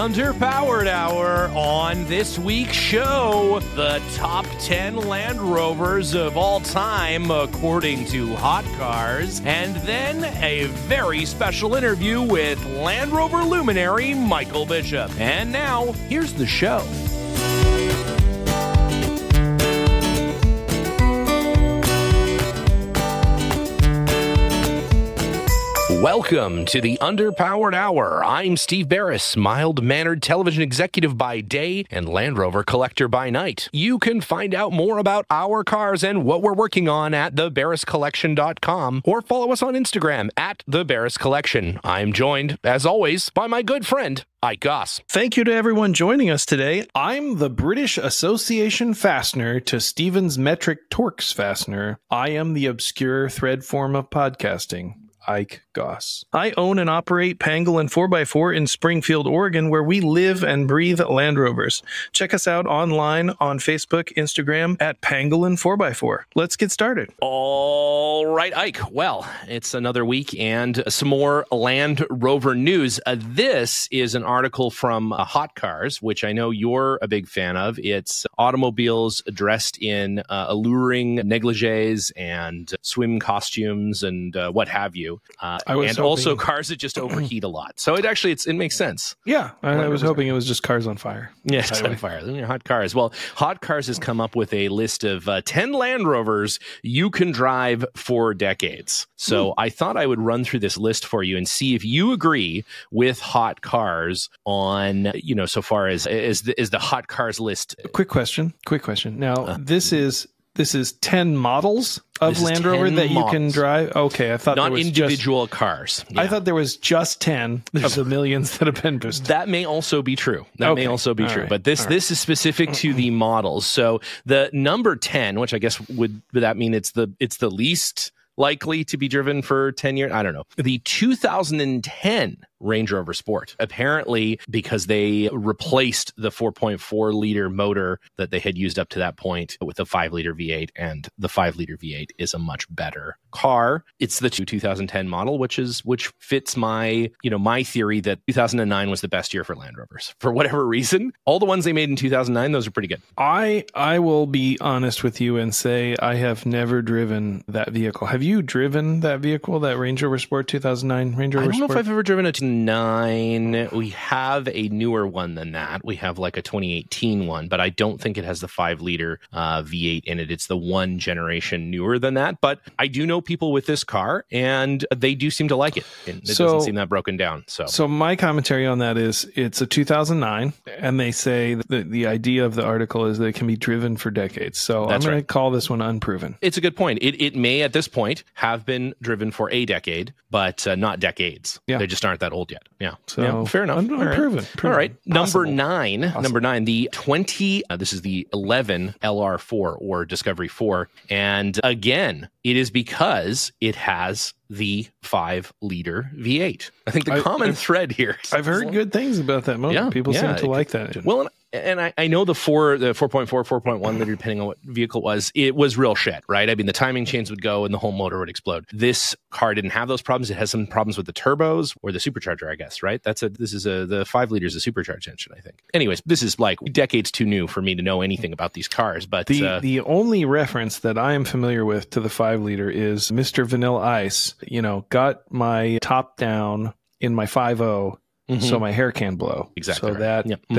Underpowered Hour. On this week's show, the top 10 Land Rovers of all time, according to Hot Cars. And then a very special interview with Land Rover luminary Michael Bishop. And now, here's the show. Welcome to the Underpowered Hour. I'm Steve Barris, mild mannered television executive by day and Land Rover collector by night. You can find out more about our cars and what we're working on at thebarriscollection.com or follow us on Instagram at the Barris Collection. I'm joined, as always, by my good friend, Ike Goss. Thank you to everyone joining us today. I'm the British Association fastener to Stevens Metric Torx fastener. I am the obscure thread form of podcasting. Ike Goss. I own and operate Pangolin 4x4 in Springfield, Oregon, where we live and breathe Land Rovers. Check us out online on Facebook, Instagram at Pangolin 4x4. Let's get started. All right, Ike. Well, it's another week and some more Land Rover news. Uh, this is an article from uh, Hot Cars, which I know you're a big fan of. It's automobiles dressed in uh, alluring negligees and swim costumes and uh, what have you. Uh, and hoping- also cars that just overheat a lot. So it actually it's, it makes sense. Yeah, I, I was hoping it was just cars on fire. Yeah, it's on fire. They're Hot Cars. Well, Hot Cars has come up with a list of uh, 10 Land Rovers you can drive for decades. So I thought I would run through this list for you and see if you agree with Hot Cars on, you know, so far as is the, is the Hot Cars list. Quick question. Quick question. Now, this is this is 10 models of This Land Rover 10 that you can drive. Okay, I thought Not there was just individual cars. I thought there was just 10 of the millions that have been boosted. That may also be true. That may also be All true. right. But this All this is specific to the models. So the number 10, which I guess would would that mean it's the it's the least likely to be driven for 10 years? I don't know. The 2010 Range Rover Sport. Apparently because they replaced the 4.4 liter motor that they had used up to that point with a 5 liter V8 and the 5 liter V8 is a much better car. It's the 2010 model which is which fits my, you know, my theory that 2009 was the best year for Land Rovers. For whatever reason, all the ones they made in 2009 those are pretty good. I I will be honest with you and say I have never driven that vehicle. Have you driven that vehicle, that Range Rover Sport 2009 Range Rover? I don't know if I've ever driven a 9. We have a newer one than that. We have like a 2018 one, but I don't think it has the 5 liter uh, V8 in it. It's the one generation newer than that. But I do know people with this car and they do seem to like it. It So- doesn't seem that broken down. So, So my commentary on that is it's a 2009 and they say that the idea of the article is that it can be driven for decades. So That's I'm going right. to call this one unproven. it's a good point. It, it may at this point have been driven for a decade, but uh, not decades. Yeah. They just aren't that old yet. Yeah. So fair enough. un- All right. unproven, All proven. right. Number Possible. nine. Number nine. The 20, uh, this is the 11 LR4 or Discovery 4. And again, it is because it has the five liter V8. I think the I- common I've- thread here. I've heard good things about that motor. Yeah, People yeah, seem to like that engine. Well, and I, I, know the four, the 4.4, 4.1 liter, depending on what vehicle it was, it was real shit, right? I mean, the timing chains would go and the whole motor would explode. This car didn't have those problems. It has some problems with the turbos or the supercharger, I guess, right? That's a, this is a, the five liters a supercharged engine, I think. Anyways, this is like decades too new for me to know anything about these cars, but the, uh, the only reference that I am familiar with to the five liter is Mr. Vanilla Ice, you know, got my top down in my 5.0 Mm-hmm. so my hair can blow. Exactly. So right. that, yep. mm-hmm.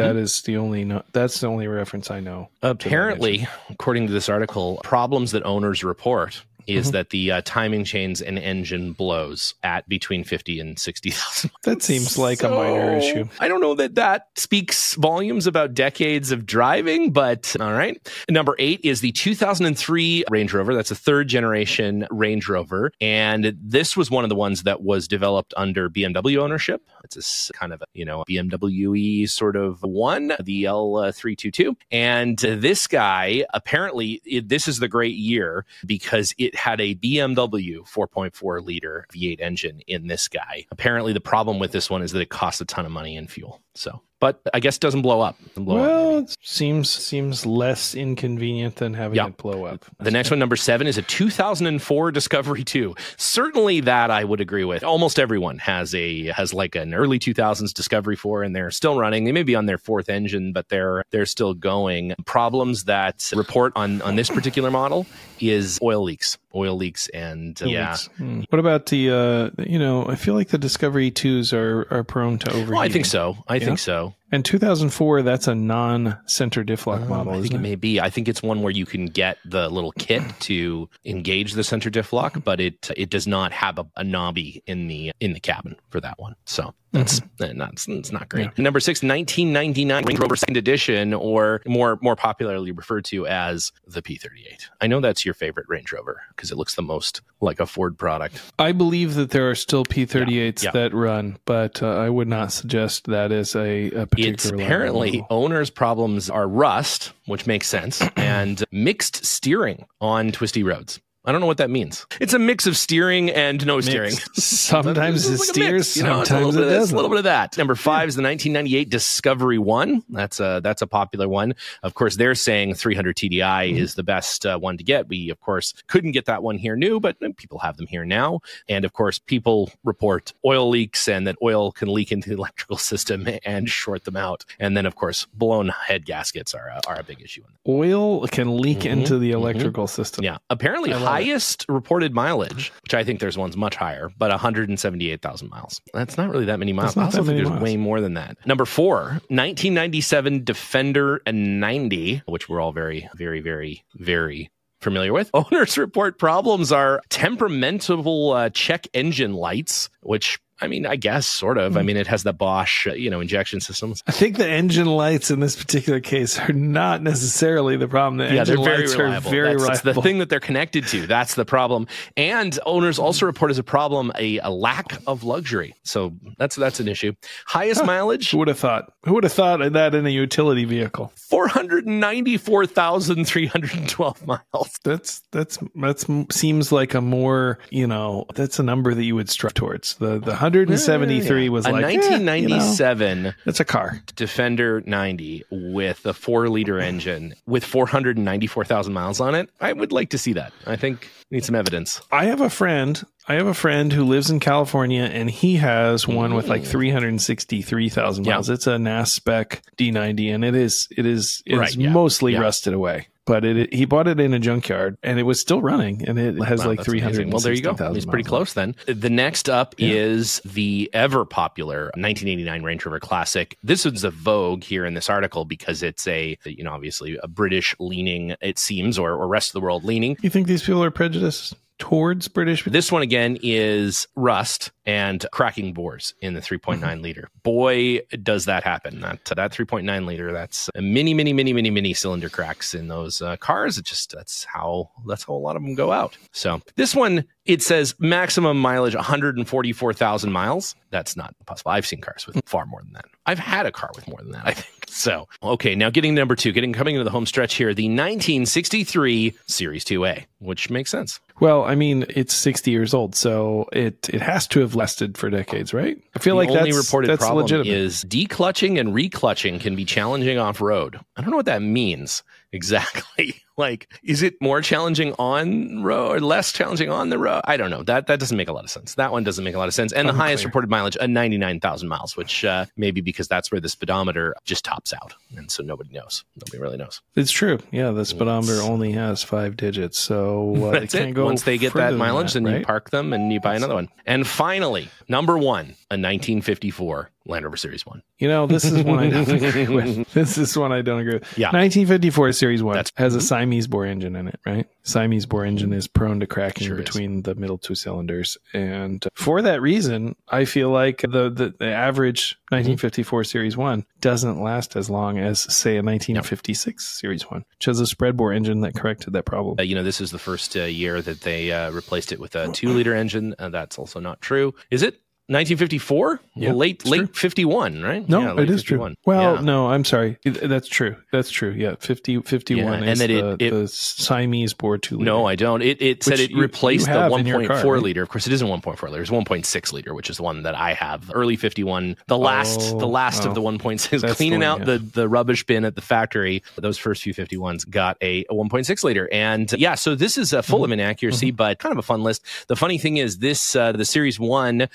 the only no, that's the only reference I know. Apparently, according to this article, problems that owners report is Mhm. that the uh, timing chains and engine blows at between 50 and 60,000 That seems like a minor issue. I don't know that that speaks volumes about decades of driving, but all right. Number eight is the 2003 Range Rover. That's a third generation Range Rover. And this was one of the ones that was developed under BMW ownership. It's a kind of a, you know, BMW E sort of one, the L322. And uh, this guy, apparently, it, this is the great year because it had a BMW 4.4 liter V8 engine in this guy. Apparently, the problem with this one is that it costs a ton of money in fuel. So but I guess it doesn't blow up. Doesn't blow well, maybe. it seems seems less inconvenient than having Yeah. it blow up. The next one, number seven, is a 2004 Discovery 2. Certainly, that I would agree with. Almost everyone has a has like an early 2000s Discovery 4, and they're still running. They may be on their fourth engine, but they're they're still going. Problems that report on on this particular model is oil leaks, oil leaks, and uh, yeah. Leaks. Hmm. What about the? Uh, you know, I feel like the Discovery twos are are prone to overheating. Well, I think so. I Yeah? think so. And 2004, that's a non-center diff lock model, Um, I think it it? may be. I think it's one where you can get the little kit to engage the center diff lock, but it it does not have a, a knobby in the in the cabin for that one. So that's uh, not it's not great. Number six, 1999 Range Rover Second Edition, or more more popularly referred to as the P38. I know that's your favorite Range Rover because it looks the most like a Ford product. I believe that there are still P38s Yeah, yeah. that run, but uh, I would not suggest that as a. It's apparently owners' problems are rust, which makes sense, and mixed steering on twisty roads. I don't know what that means. It's a mix of steering and no steering. Sometimes it like a steers, you know, sometimes little it bit of doesn't. a little bit of that. Number five is the 1998 Discovery One. That's a that's a popular one. Of course, they're saying 300 TDI Mm-hmm. is the best uh, one to get. We of course couldn't get that one here new, but people have them here now. And of course, people report oil leaks and that oil can leak into the electrical system and short them out. And then of course, blown head gaskets are a, are a big issue. Oil can leak Mhm, into the mhm. electrical system. Yeah. Apparently, I love it. Highest reported mileage, which I think there's ones much higher, but 178,000 miles. That's not really that many miles. I also think there's miles. way more than that. Number four, 1997 Defender and 90, which we're all very, very, very, very familiar with. Owners report problems are temperamental uh, check engine lights, which I mean, I guess sort of. Hmm. I mean, it has the Bosch, uh, you know, injection systems. I think the engine lights in this particular case are not necessarily the problem. The yeah, they're very lights reliable. are very that's, that's the thing that they're connected to. That's the problem. And owners also report as a problem a, a lack of luxury. So that's that's an issue. Highest mileage Who would have thought? Who would have thought of that in a utility vehicle? four hundred ninety four thousand three hundred twelve miles. That's that's that's seems like a more you know that's a number that you would strive towards. The the 173 was a like eh, you know, nineteen ninety seven It's a car. Defender ninety with a four liter engine with four hundred and ninety four thousand miles on it. I would like to see that. I think need some evidence. I have a friend. I have a friend who lives in California, and he has one with like 363,000 Mm. Yeah. miles. It's a NAS spec D90, and it is it is it's Right, yeah. mostly Yeah. rusted away. But it, he bought it in a junkyard, and it was still running, and it has Wow, like 300. Well, there you go. He's pretty close then. The next up Yeah. is the ever popular 1989 Range Rover Classic. This is a vogue here in this article because it's a, you know, obviously a British leaning, it seems, or, or rest of the world leaning. You think these people are prejudiced towards British? This one again is rust and cracking bores in the 3.9 Mm-hmm. liter. Boy, does that happen. That that 3.9 liter, that's a many, many, many, many, many cylinder cracks in those uh, cars. It just that's how that's how a lot of them go out. So this one it says maximum mileage 144,000 miles. That's not possible. I've seen cars with far more than that. I've had a car with more than that, I think. So, okay, now getting number 2, getting coming into the home stretch here, the 1963 Series 2A, which makes sense. Well, I mean, it's 60 years old, so it it has to have lasted for decades, right? I feel the like only that's, reported that's problem legitimate. is declutching and reclutching can be challenging off road. I don't know what that means exactly. Like, is it more challenging on road or less challenging on the road? I don't know. That that doesn't make a lot of sense. That one doesn't make a lot of sense. And the highest reported mileage, a ninety nine thousand miles, which uh, maybe because that's where the speedometer just tops out, and so nobody knows. Nobody really knows. It's true. Yeah, the speedometer only has five digits, so uh, That's it. go Once they get that mileage, then you park them and you buy another one. And finally, number one, a 1954 Land Rover Series One. You know, this is one I don't agree with. This is one I don't agree with. Yeah. 1954 Series 1 That's- has a Siamese bore engine in it, right? Siamese bore engine is prone to cracking Sure is. between the middle two cylinders. And for that reason, I feel like the, the, the average Mm-hmm. 1954 Series 1 doesn't last as long as, say, a 1956 Series 1, which has a spread bore engine that corrected that problem. Uh, you know, this is the first uh, year that they uh, replaced it with a two liter engine. Uh, that's also not true. Is it? 1954, Yeah, late late true. 51, right? No, Yeah, it is 51. true. Well, Yeah. no, I'm sorry. That's true. That's true. Yeah, 50, 51 Yeah, and is that it- the, it- the Siamese bore two liter. No, I don't. It, it said it you- replaced you the have in your 1.4 car, right? liter. Of course, it isn't 1.4 liter. It's 1.6 liter, which is the one that I have. Early 51, the last, Oh, the last oh. of the 1.6. Cleaning the out the the rubbish bin at the factory. Those first few 51s got a, a 1.6 liter, and yeah. So this is uh, full Mm-hmm. of inaccuracy, but kind of a fun list. The funny thing is, this uh, the Series One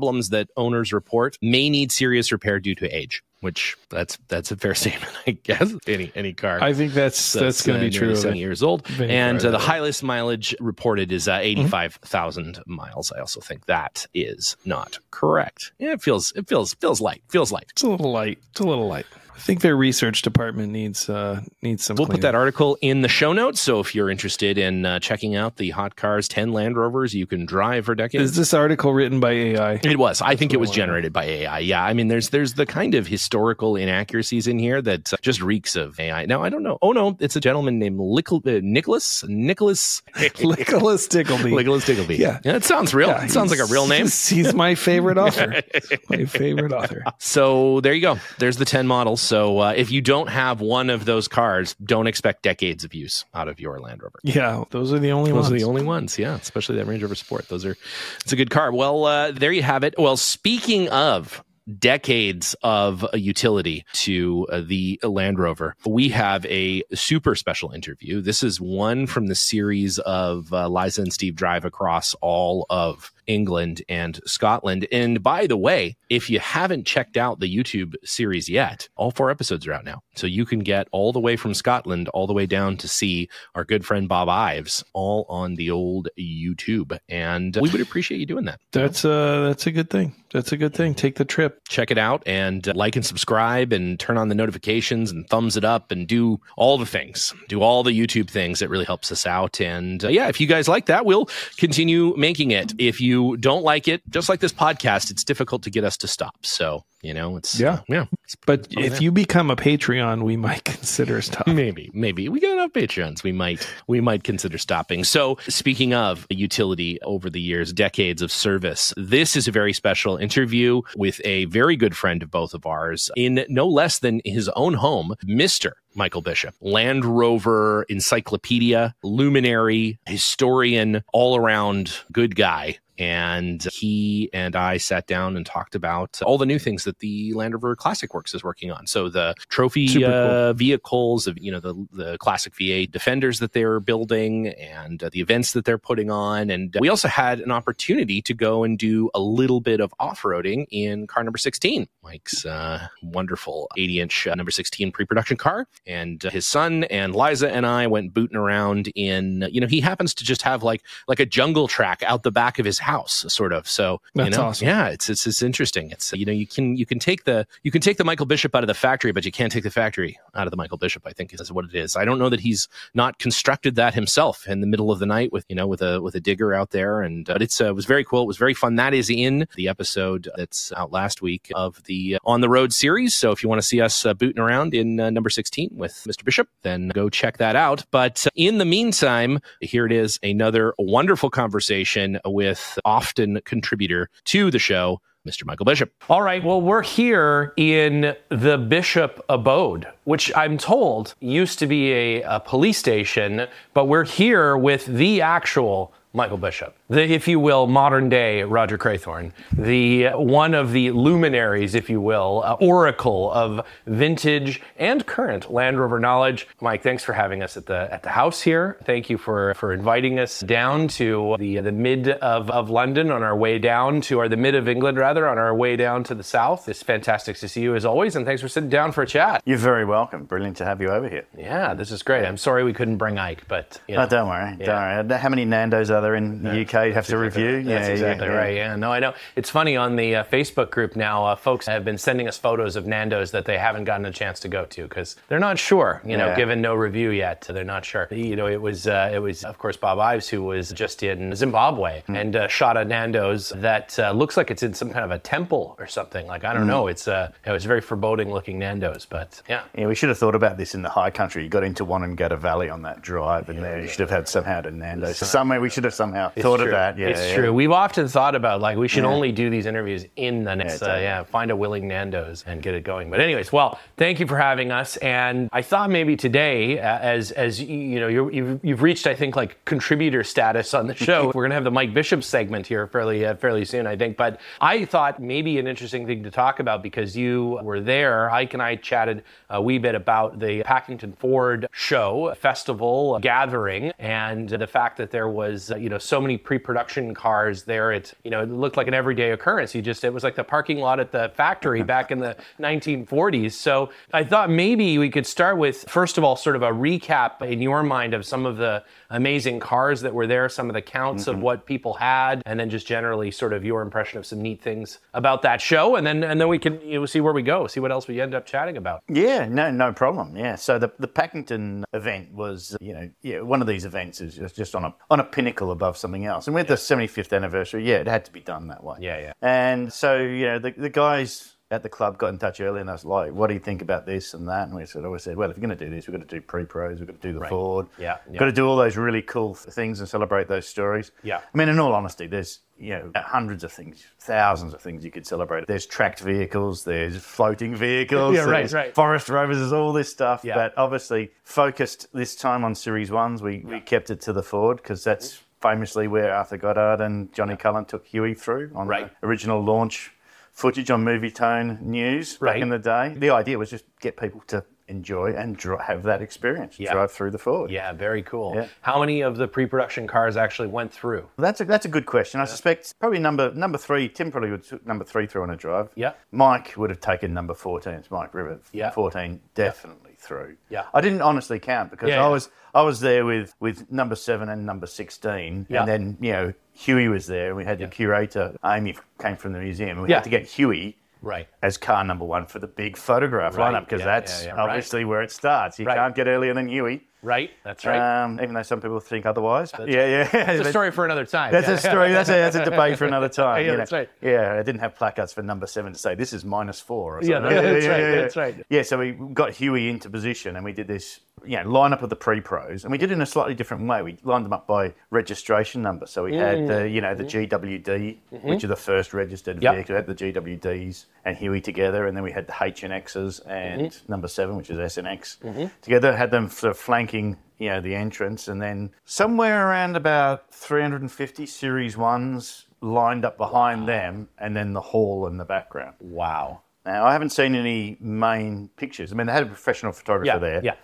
problems that owners report may need serious repair due to age. Which that's that's a fair statement, I guess. Any any car. I think that's that's, going to uh, be true. nearly of Seven years old, and uh, the highest mileage reported is uh, eighty-five thousand miles. I also think that is not correct. Yeah, it feels it feels feels light. Feels light. It's a little light. It's a little light. I think their research department needs uh needs some. We'll put that article in the show notes. So if you're interested in uh, checking out the Hot Cars 10 Land Rovers you can drive for decades. Is this article written by AI? It was. I think it was generated by AI. Yeah, I mean, there's there's the kind of historical inaccuracies in here that uh, just reeks of AI. Now I don't know. Oh no, it's a gentleman named Lickle, uh, Nicholas Nicholas Nicholas Tickleby. Nicholas Tickleby. Yeah. it sounds real. Yeah, it sounds like a real name. He's, he's my favorite author. my favorite author. So there you go. There's the 10 models. So uh, if you don't have one of those cars, don't expect decades of use out of your Land Rover. Yeah, those are the only ones. Those ones. are the only ones, yeah. Especially that Range Rover Sport. Those are. It's a good car. Well, uh, there you have it. Well, speaking of decades of utility to uh, the Land Rover, we have a super special interview. This is one from the series of uh, Liza and Steve drive across all of England and Scotland. And by the way, if you haven't checked out the YouTube series yet, all four episodes are out now. So you can get all the way from Scotland all the way down to see our good friend Bob Ives all on the old YouTube. And we would appreciate you doing that. That's uh that's a good thing. That's a good thing. Take the trip. Check it out and uh, like and subscribe and turn on the notifications and thumbs it up and do all the things. Do all the YouTube things. It really helps us out. And uh, yeah, if you guys like that, we'll continue making it. If you don't like it, just like this podcast, it's difficult to get us to stop. So, you know, it's Yeah. Uh, yeah. But Oh, if yeah. you become a Patreon, we might consider stopping. Maybe, maybe we got enough patrons. We might, we might consider stopping. So, speaking of utility over the years, decades of service, this is a very special interview with a very good friend of both of ours, in no less than his own home, Mister Michael Bishop, Land Rover encyclopedia, luminary, historian, all around good guy. And he and I sat down and talked about all the new things that the Land Rover Classic Works is working on. So the trophy Super cool. uh, vehicles of you know the the classic V8 Defenders that they're building and uh, the events that they're putting on. And we also had an opportunity to go and do a little bit of off roading in car number 16, Mike's uh, wonderful 80 inch uh, number 16 pre production car. And uh, his son and Liza and I went booting around in you know he happens to just have like like a jungle track out the back of his house, sort of. So you That's know, awesome. yeah, it's it's it's interesting. It's you know you can you can take the you can take the Michael Bishop out of the factory, but you can't take the factory out of the Michael Bishop. I think is what it is. I don't know that he's not constructed that himself in the middle of the night with you know with a with a digger out there, and uh, but it's uh, it was very cool. It was very fun. That is in the episode that's out last week of the uh, on the road series. So if you want to see us uh, booting around in uh, number sixteen with Mr. Bishop, then go check that out. But in the meantime, here it is another wonderful conversation with often contributor to the show, Mr. Michael Bishop. All right, well, we're here in the Bishop abode, which I'm told used to be a, a police station, but we're here with the actual Michael Bishop, the, if you will, modern day Roger Crathorne, the one of the luminaries, if you will, uh, oracle of vintage and current Land Rover knowledge. Mike, thanks for having us at the at the house here. Thank you for for inviting us down to the the mid of, of London on our way down to or the mid of England rather on our way down to the south. It's fantastic to see you as always, and thanks for sitting down for a chat. You're very welcome. Brilliant to have you over here. Yeah, this is great. I'm sorry we couldn't bring Ike, but you know. Oh, don't worry. Don't worry. How many Nando's are there in the UK you have to review? That's exactly right. Yeah, no, I know. It's funny on the uh, Facebook group now. Uh, folks have been sending us photos of Nando's that they haven't gotten a chance to go to because they're not sure. You know, Yeah. given no review yet, they're not sure. You know, it was uh, it was of course Bob Ives who was just in Zimbabwe Hmm. and uh, shot a Nando's that uh, looks like it's in some kind of a temple or something. Like I don't Hmm. know. It's uh, it was very foreboding looking Nando's, but yeah. Yeah, we should have thought about this in the high country. You got into Wonnangatta Valley on that drive, and there you should have had somehow to Nando's. Somewhere we should have somehow thought, true. That. Yeah, it's yeah. true. We've often thought about like we should Yeah. only do these interviews in the next, Yeah, uh, yeah, find a willing Nando's and get it going. But anyways, well, thank you for having us. And I thought maybe today, uh, as as you know, you're, you've you've reached I think like contributor status on the show. We're gonna have the Mike Bishop segment here fairly uh, fairly soon, I think. But I thought maybe an interesting thing to talk about because you were there. Ike and I chatted a wee bit about the Packington Ford show festival gathering and the fact that there was uh, you know so many pre-production cars there. It you know it looked like an everyday occurrence. You just it was like the parking lot at the factory back in the 1940s. So I thought maybe we could start with first of all sort of a recap in your mind of some of the amazing cars that were there, some of the counts of mm-hmm. what people had, and then just generally sort of your impression of some neat things about that show, and then and then we can you know, see where we go, see what else we end up chatting about. Yeah, no, no problem. Yeah, so the the Packington event was, you know, yeah, one of these events is just on a on a pinnacle above something else. And with the 75th anniversary, yeah, it had to be done that way. Yeah, yeah. And so, you know, the the guys at the club got in touch early and I was like, what do you think about this and that? And we said, always said, well, if you're going to do this, we've got to do pre-pros, we've got to do the Ford. Yeah, yeah. Got to do all those really cool things and celebrate those stories. Yeah. I mean, in all honesty, there's, you know, hundreds of things, thousands of things you could celebrate. There's tracked vehicles, there's floating vehicles, Yeah, right, right. Forest Rovers, there's all this stuff. Yeah. But obviously, focused this time on Series 1s, we, we kept it to the Ford because that's mm-hmm. Famously where Arthur Goddard and Johnny Cullen took Huey through on Right. the original launch footage on Movietone News back Right. in the day. The idea was just get people to enjoy and dri have that experience, Yeah. drive through the Ford. Yeah, very cool. Yeah. How many of the pre-production cars actually went through? That's a that's a good question. I suspect probably number number three. Tim probably would took number three through on a drive. Yeah. Mike would have taken number fourteen. It's Mike River. Yeah. Fourteen definitely through. Yeah. I didn't honestly count because Yeah, I was I was there with with number seven and number sixteen, Yeah. and then you know Huey was there. and We had the curator Amy came from the museum. and We had to get Huey. Right. As car number one for the big photograph Right, lineup because that's yeah, right. obviously where it starts. You Right. can't get earlier than Huey, Right. That's right. um, even though some people think otherwise. But yeah, yeah. It's a story for another time. That's Yeah. a story. That's a, that's a debate for another time. Yeah, you that's know. right. Yeah, I didn't have placards for number seven to say this is minus four. Or Yeah, something. that's right, that's right. Yeah, so we got Huey into position and we did this, you know, lineup of the pre-pros, and we did it in a slightly different way. We lined them up by registration number. So we had the, you know, the GWD, which are the first registered. Mm-hmm. Yep. vehicle. We had the GWDs and Huey together, and then we had the HNXs and Mm-hmm. number seven, which is SNX, together. Had them sort of flanking, you know, the entrance, and then somewhere around about 350 Series Ones lined up behind them, and then the hall in the background. Wow. Now, I haven't seen any main pictures. I mean, they had a professional photographer Yeah. there. Yeah.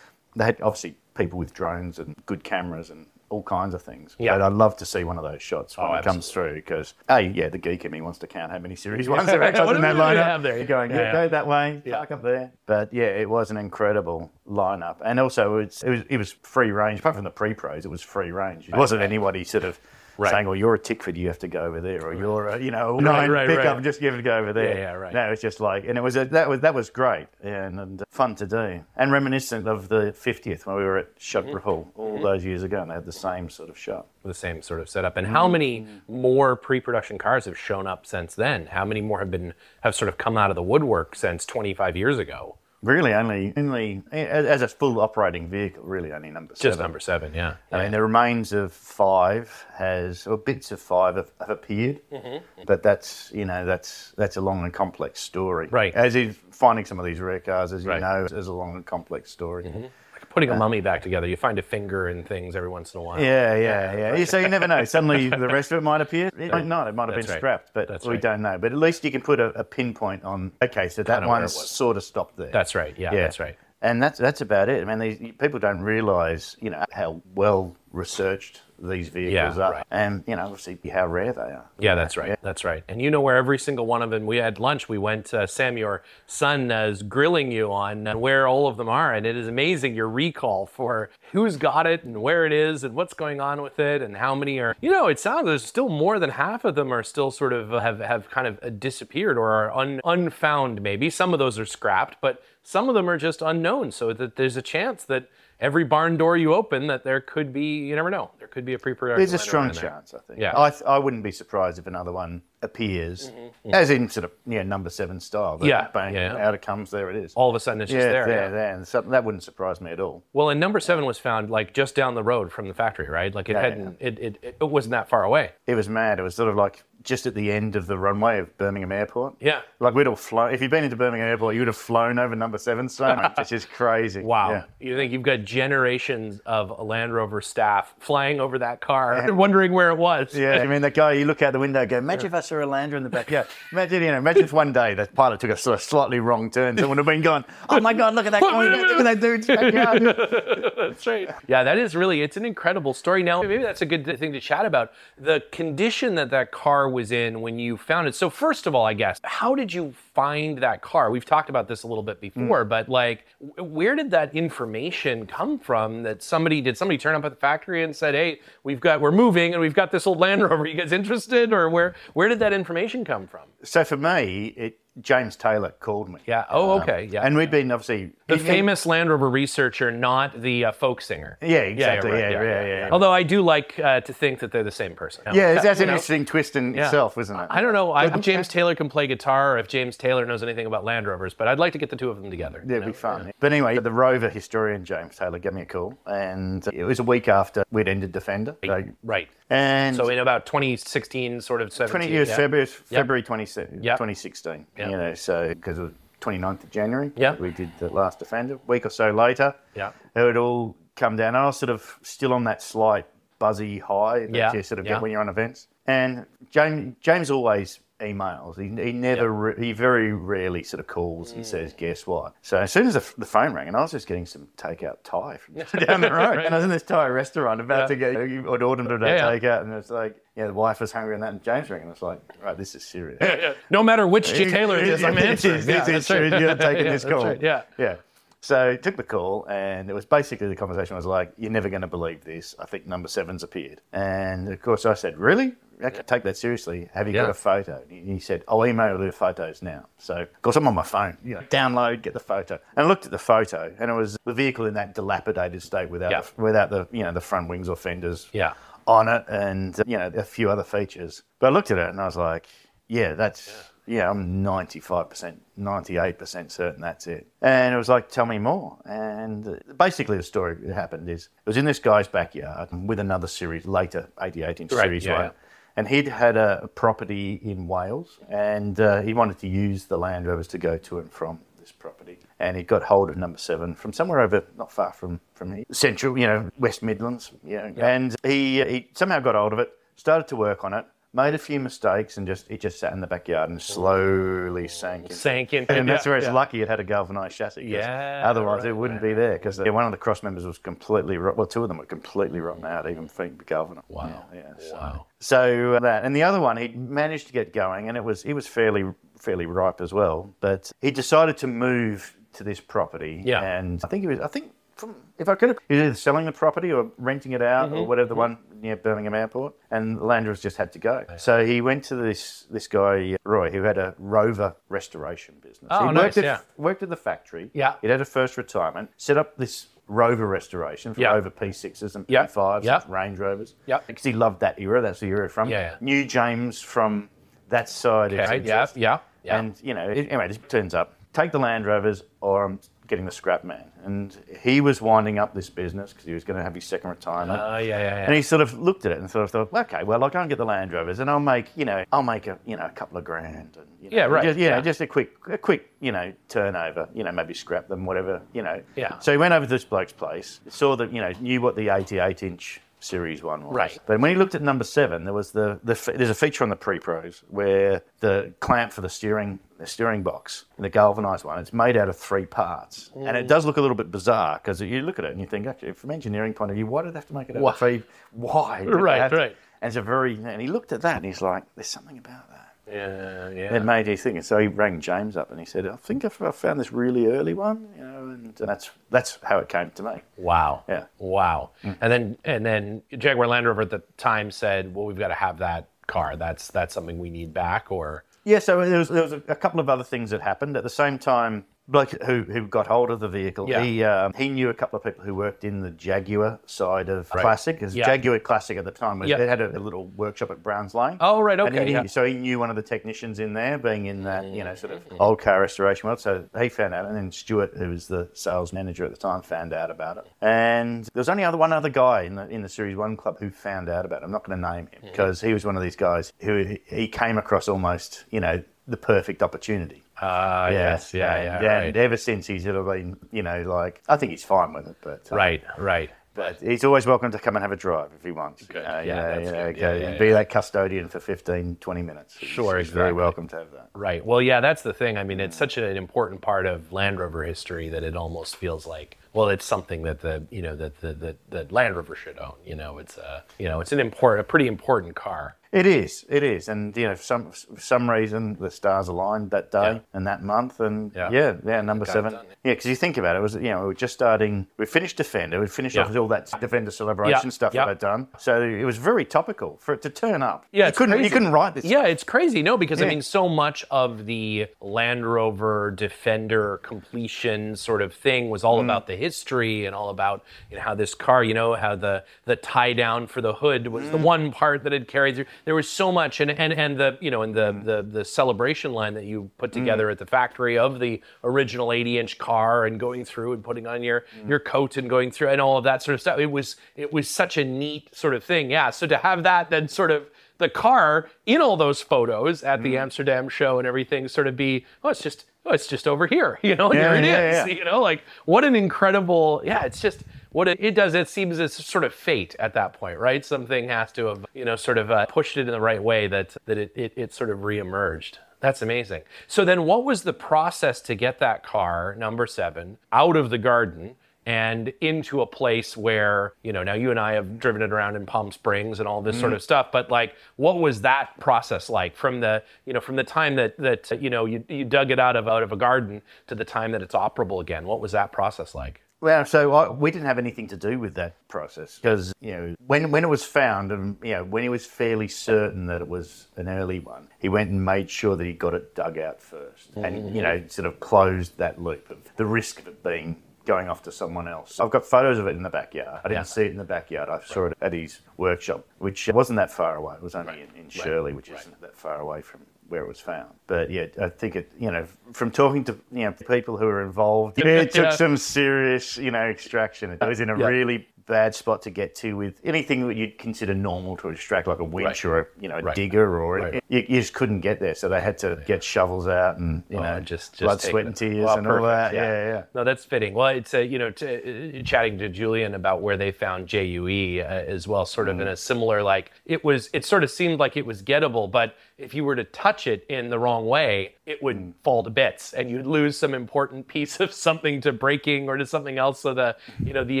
They had obviously people with drones and good cameras and all kinds of things. Yeah. But I'd love to see one of those shots when Oh, it comes through because, A, yeah, the geek in me wants to count how many series ones there actually in that lineup. there? You're going, Yeah, yeah, go that way, Yeah. park up there. But yeah, it was an incredible lineup. And also, it, was, it was free range. Apart from the pre pros, it was free range. It wasn't anybody sort of. Right. Saying, well, you're a Tickford, you have to go over there, or you're a, you know, nine right, pickup, right. just give it a go over there. Yeah, yeah, right. No, it's just like, and it was a, that was that was great and, and fun to do, and reminiscent of the 50th when we were at Mm-hmm. Hall all those years ago, and they had the same sort of shot. the same sort of setup. And how many more pre-production cars have shown up since then? How many more have been have sort of come out of the woodwork since 25 years ago? Really, only only as as a full operating vehicle, really only number seven. Just number seven, yeah. I mean, the remains of five has, or bits of five have, have appeared, mm-hmm, mm-hmm. but that's you know that's that's a long and complex story. Right. As is finding some of these rare cars, as you Right. know, is a long and complex story. Mm-hmm. Putting a mummy back together, you find a finger in things every once in a while. Yeah, yeah, yeah. So you never know. Suddenly the rest of it might appear. It might not. It might have That's been right. scrapped, but That's we right. don't know. But at least you can put a, a pinpoint on. Okay, so that Kinda where it was. sort of stopped there. That's right. Yeah, that's right. And that's that's about it. I mean, these, people don't realise, you know, how well researched these vehicles Yeah, are, right. and you know, obviously how rare they are. Yeah, that's right. That's right. And you know where every single one of them. We had lunch. We went. Uh, Sam, your son, uh, is grilling you on uh, where all of them are, and it is amazing your recall for who's got it and where it is and what's going on with it and how many are. You know, it sounds there's still more than half of them are still sort of uh, have have kind of disappeared or are un, unfound. Maybe some of those are scrapped, but some of them are just unknown. So that there's a chance that. Every barn door you open, that there could be, you never know, there could be a pre-production. There's a strong around there. chance, I think. Yeah. I, th- I wouldn't be surprised if another one appears, mm-hmm. as in sort of you know, number seven style. but Yeah, bang, yeah. out it comes. There it is. All of a sudden, it's just yeah, there. there, yeah. there. And so, that wouldn't surprise me at all. Well, and number seven was found like just down the road from the factory, right? Like it Yeah, hadn't, It, it, it wasn't that far away. It was mad. It was sort of like just at the end of the runway of Birmingham Airport. Yeah. Like we'd all flown. If you'd been into Birmingham Airport, you would have flown over number seven so much. It's just crazy. Wow. Yeah. You think you've got generations of Land Rover staff flying over that car, wondering where it was. Yeah, I mean that guy. You look out the window, and go. Imagine if I saw a lander in the back. Yeah. Imagine, you know, imagine if one day the pilot took a sort of slightly wrong turn. Someone would have been gone. Oh my God! Look at that guy! Look at that dude's backyard. That's right. Yeah, that is really, it's an incredible story. Now, maybe that's a good thing to chat about. The condition that that car was in when you found it. So, first of all, I guess, how did you find that car? We've talked about this a little bit mm. before, but like, where did that information come from that somebody, did somebody turn up at the factory and said, hey, we've got, we're moving and we've got this old Land Rover. You guys interested? Or where, where did that information come from? So for me, it, James Taylor called me. Yeah. Oh, okay. Yeah. And we'd been obviously the he- famous Land Rover researcher, not the uh, folk singer. Yeah, exactly. right, Yeah, yeah, yeah. Although I do like uh, to think that they're the same person. Yeah, that's You an know? interesting twist in Yeah. itself, isn't it? I don't know I, if James Taylor can play guitar or if James Taylor knows anything about Land Rovers, but I'd like to get the two of them together. Yeah, it'd be fun. But anyway, the Rover historian James Taylor gave me a call, and it was a week after we'd ended Defender. So, Right. and So in about 2016, sort of 17. 20 years, yeah. February, February 20, 2016. Yeah. You know, so because it was 29th of January, Yeah. we did the last Defender. Week or so later, Yeah. it would all come down. I was sort of still on that slight buzzy high that Yeah, you sort of yeah. get when you're on events. And James, James always emails. He, he never, re- he very rarely sort of calls and Mm. says, "Guess what?" So as soon as the, the phone rang, and I was just getting some takeout Thai from down the road, and I was in this Thai restaurant about to get, I'd ordered a Yeah, yeah. takeout, and it's like, yeah, the wife was hungry and that, and James rang, and it's like, right, this is serious. No matter which. Taylor it is, I'm It answering. is, Yeah, it is that's true. right. You're taking Yeah, this that's call. right, Yeah. Yeah. So I took the call, and it was basically the conversation was like, "You're never going to believe this. I think number seven's appeared." And of course, I said, "Really? I can take that seriously. Have you Yeah. got a photo?" He he said, "I'll email you the photos now." So of course, I'm on my phone. You know, download, get the photo, and I looked at the photo, and it was the vehicle in that dilapidated state without Yeah. the, without the you know the front wings or fenders Yeah. on it, and you know a few other features. But I looked at it, and I was like, "Yeah, that's." Yeah, I'm 95%, 98% certain that's it. And it was like, tell me more. And uh, basically, the story that happened is it was in this guy's backyard with another series, later 88 inch Right, series yeah, one. yeah. And he'd had a property in Wales and uh, he wanted to use the Land Rovers to go to and from this property. And he got hold of number seven from somewhere over, not far from, from here, central, you know, West Midlands. You know, And he, he somehow got hold of it, started to work on it, made a few mistakes, and just it just sat in the backyard and slowly sank in. Sank in. And that's where it's yeah. lucky it had a galvanised chassis. Yeah, Otherwise, right, it wouldn't be there because one of the cross members was completely, rot- well, two of them were completely rotten out, even Frank Galvin. Wow. Yeah, yeah, so, Wow. So uh, that, and the other one, he managed to get going, and it was he was fairly fairly ripe as well. But he decided to move to this property. Yeah. And I think he was, I think from if I could have, he was either selling the property or renting it out Mm-hmm. or whatever the one near Birmingham Airport, and the Land Rovers just had to go. So he went to this this guy Roy, who had a Rover restoration business. Oh, he nice, worked at, yeah. worked at the factory. Yeah. He'd had a first retirement, set up this Rover restoration for Yeah. Rover P6s and Yeah. P5s, Yeah. Range Rovers. Yeah. Because he loved that era. That's the era from. Yeah. Knew James from that side. Okay, yeah, yeah, yeah. And, you know, it, anyway, it turns up. Take the Land Rovers or I'm getting the scrap man. And he was winding up this business because he was going to have his second retirement. Oh, yeah, yeah, yeah. And he sort of looked at it and sort of thought, okay, well, I'll go and get the Land Rovers, and I'll make, you know, I'll make a, you know, a couple of grand, and you know, Yeah, right, just, you know, yeah. just a quick, a quick, you know, turnover, you know, maybe scrap them, whatever, you know. Yeah. So he went over to this bloke's place, saw that, you know, knew what the 88 inch Series One was. Right. But when he looked at number seven, there was the, the there's a feature on the pre-pros where the clamp for the steering the steering box, the galvanized one, it's made out of three parts, and Mm. it does look a little bit bizarre because you look at it and you think, actually, from engineering point of view, why did they have to make it out Why? of three? Why? Right, right. And it's a very, and he looked at that and he's like, there's something about that. Yeah, yeah. It made his think. And so he rang James up and he said, I think I found this really early one, you know, and that's that's how it came to me. Wow. Yeah. Wow. Mm. And then and then Jaguar Land Rover at the time said, "Well, we've got to have that car. That's that's something we need back." Or Yeah, so there was, there was a, a couple of other things that happened. At the same time, bloke who who got hold of the vehicle. Yeah. He um, he knew a couple of people who worked in the Jaguar side of Classic. Because Yeah. Jaguar Classic at the time was Yeah. they had a, a little workshop at Browns Lane. Oh, right, And okay, he- yeah. So he knew one of the technicians in there, being in that you know sort of Mm-hmm. old car restoration world. So he found out, and then Stuart, who was the sales manager at the time, found out about it. And there was only other one other guy in the in the Series One club who found out about it. I'm not going to name him Mm-hmm. because he was one of these guys who he- he came across almost you know the perfect opportunity. Ah, yes, yeah, yeah, and right. ever since he's been, you know, like I think he's fine with it, but uh, Right, right. But he's always welcome to come and have a drive if he wants. Good. Uh, Yeah, you know, good. Yeah, okay, yeah, be that custodian for 15, 20 minutes. He's- Sure, he's very welcome to have that. Right. Well, yeah, that's the thing. I mean, it's such an important part of Land Rover history that it almost feels like, well, it's something that the, you know, that the that, that Land Rover should own. You know, it's a, you know, it's an important, a pretty important car. It is, it is, and you know, for some for some reason the stars aligned that day Yeah. and that month, and Yeah. yeah, yeah, number seven, done. yeah, because you think about it, it was you know we were just starting, we finished Defender, we finished Yeah. off with all that Defender celebration Yeah, stuff yeah. that I'd done, so it was very topical for it to turn up. Yeah, you couldn't you couldn't write this. Yeah, it's crazy. No, because I mean, so much of the Land Rover Defender completion sort of thing was Mm. all about the history and all about you know how this car, you know, how the the tie down for the hood was Mm. the one part that had carried through. There was so much, and and and the you know, and the Mm. the the celebration line that you put together at the factory of the original 80 inch car and going through and putting on your Mm. your coat and going through and all of that sort of stuff. It was it was such a neat sort of thing. Yeah. So to have that then sort of the car in all those photos at Mm. the Amsterdam show and everything sort of be, oh, it's just, oh, it's just over here, you know, and Yeah, here it is, yeah, yeah. you know, like what an incredible, yeah, it's just what it, it does. It seems it's sort of fate at that point, right? Something has to have, you know, sort of uh, pushed it in the right way that that it, it, it sort of reemerged. That's amazing. So then, what was the process to get that car number seven out of the garden? And into a place where you know now you and I have driven it around in Palm Springs and all this sort mm-hmm. of stuff but like what was that process like from the you know from the time that that you know you, you dug it out of out of a garden to the time that it's operable again? What was that process like? Well, so I, we didn't have anything to do with that process because you know when when it was found and you know when he was fairly certain that it was an early one, he went and made sure that he got it dug out 1st and mm-hmm. you know sort of closed that loop of the risk of it being going off to someone else. I've got photos of it in the backyard. I didn't Yeah. see it in the backyard. I saw it at his workshop, which wasn't that far away. It was only in, in Shirley, which isn't that far away from where it was found. But yeah, I think it, you know, from talking to, you know, people who were involved, it took some serious, you know, extraction. It was in a Yeah. really bad spot to get to with anything that you'd consider normal to extract, like a winch Right. or a, you know, a Right. digger, or Right. you, you just couldn't get there. So they had to get shovels out and, you Oh, know, just- just blood, sweat, and tears Well, and all that. perfect, Yeah, yeah. No, that's fitting. Well, it's a, you know, t- uh, chatting to Julian about where they found JUE uh, as well, sort of in a similar like it was. It sort of seemed like it was gettable, but if you were to touch it in the wrong way, it would fall to bits, and you'd lose some important piece of something to breaking or to something else. So the, you know, the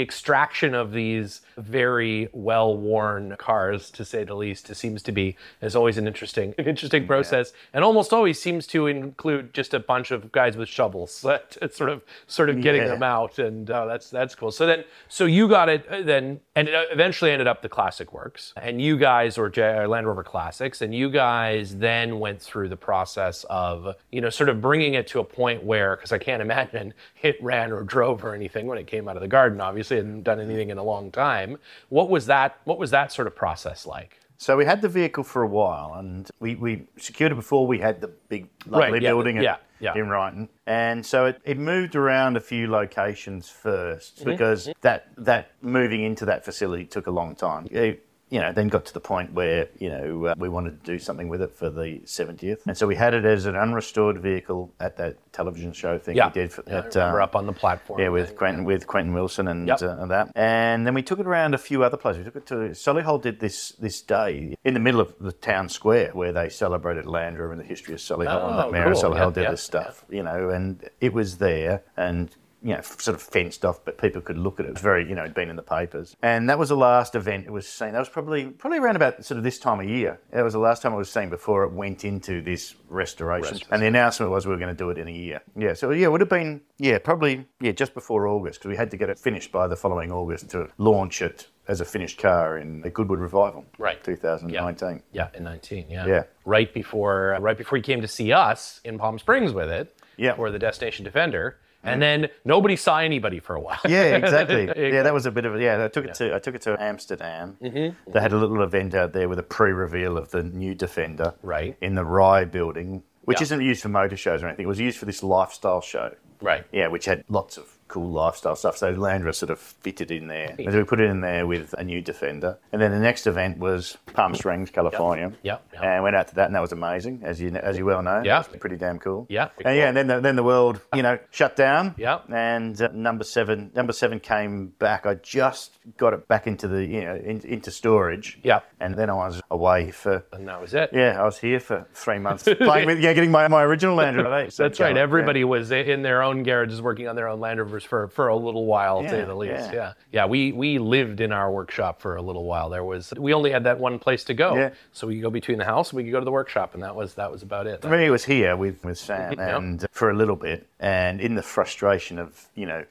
extraction of these very well-worn cars, to say the least, it seems to be is always an interesting, an interesting process, and almost always seems to include just a bunch of guys with shovels, that sort of, sort of getting Yeah. them out, and uh, that's that's cool. So then, so you got it uh, then, and it uh, eventually ended up the Classic Works, and you guys or or uh, Land Rover Classics, and you guys then went through the process of you know sort of bringing it to a point where, because I can't imagine it ran or drove or anything when it came out of the garden. Obviously, it hadn't done anything in a long time. What was that? What was that sort of process like? So we had the vehicle for a while, and we, we secured it before we had the big lovely Right, yeah, building yeah, at, yeah. in Ryton. And so it, it moved around a few locations 1st Mm-hmm, because that that moving into that facility took a long time. It, you know, then got to the point where you know uh, we wanted to do something with it for the 70th, and so we had it as an unrestored vehicle at that television show thing Yeah, we did for, Yeah, I at, remember uh, up on the platform. yeah, with Quentin with Quentin Wilson and, Yep. uh, and that, and then we took it around a few other places. We took it to Solihull. Did this this day in the middle of the town square where they celebrated Land Rover and the history of Solihull, Oh, and that Mayor of cool. Solihull Yeah, did yeah, this stuff, you know, and it was there and. You know, sort of fenced off, but people could look at it. It was very, you know, it'd been in the papers, and that was the last event it was seen. That was probably probably around about sort of this time of year. That was the last time it was seen before it went into this restoration. And the announcement was we were going to do it in a year. Yeah, so yeah, it would have been yeah probably yeah just before August because we had to get it finished by the following August to launch it as a finished car in the Goodwood Revival, Right. 2019. Yeah, in 19. Yeah. Yeah. Right before right before you came to see us in Palm Springs with it, Yeah. or the Destination Defender, and then nobody saw anybody for a while. Yeah, exactly. yeah, that was a bit of a yeah. I took it to I took it to Amsterdam. Mm-hmm. They had a little event out there with a pre-reveal of the new Defender, Right. in the RAI building, which Yeah. isn't used for motor shows or anything. It was used for this lifestyle show. right. Yeah, which had lots of cool lifestyle stuff. So Land Rover sort of fitted in there. And so we put it in there with a new Defender. And then the next event was Palm Springs, California. Yep, yep. And went out to that, and that was amazing, as you as you well know. Yeah. Pretty damn cool. Yeah. And yeah, and then the, then the world, you know, shut down. Yeah. And uh, number seven, number seven came back. I just got it back into the, you know, in, into storage. Yeah. And then I was away for. And that was it. Yeah, I was here for three months playing with, yeah, getting my, my original Land Rover. eh? So That's right. yeah. Everybody was in their own garages working on their own Land For, for a little while, to say the least. yeah. Yeah. yeah. we we lived in our workshop for a little while. There was we only had that one place to go, Yeah. so we could go between the house, we could go to the workshop, and that was that was about it. I mean, he was here with, with Sam Yep. and for a little bit, and in the frustration of, you know,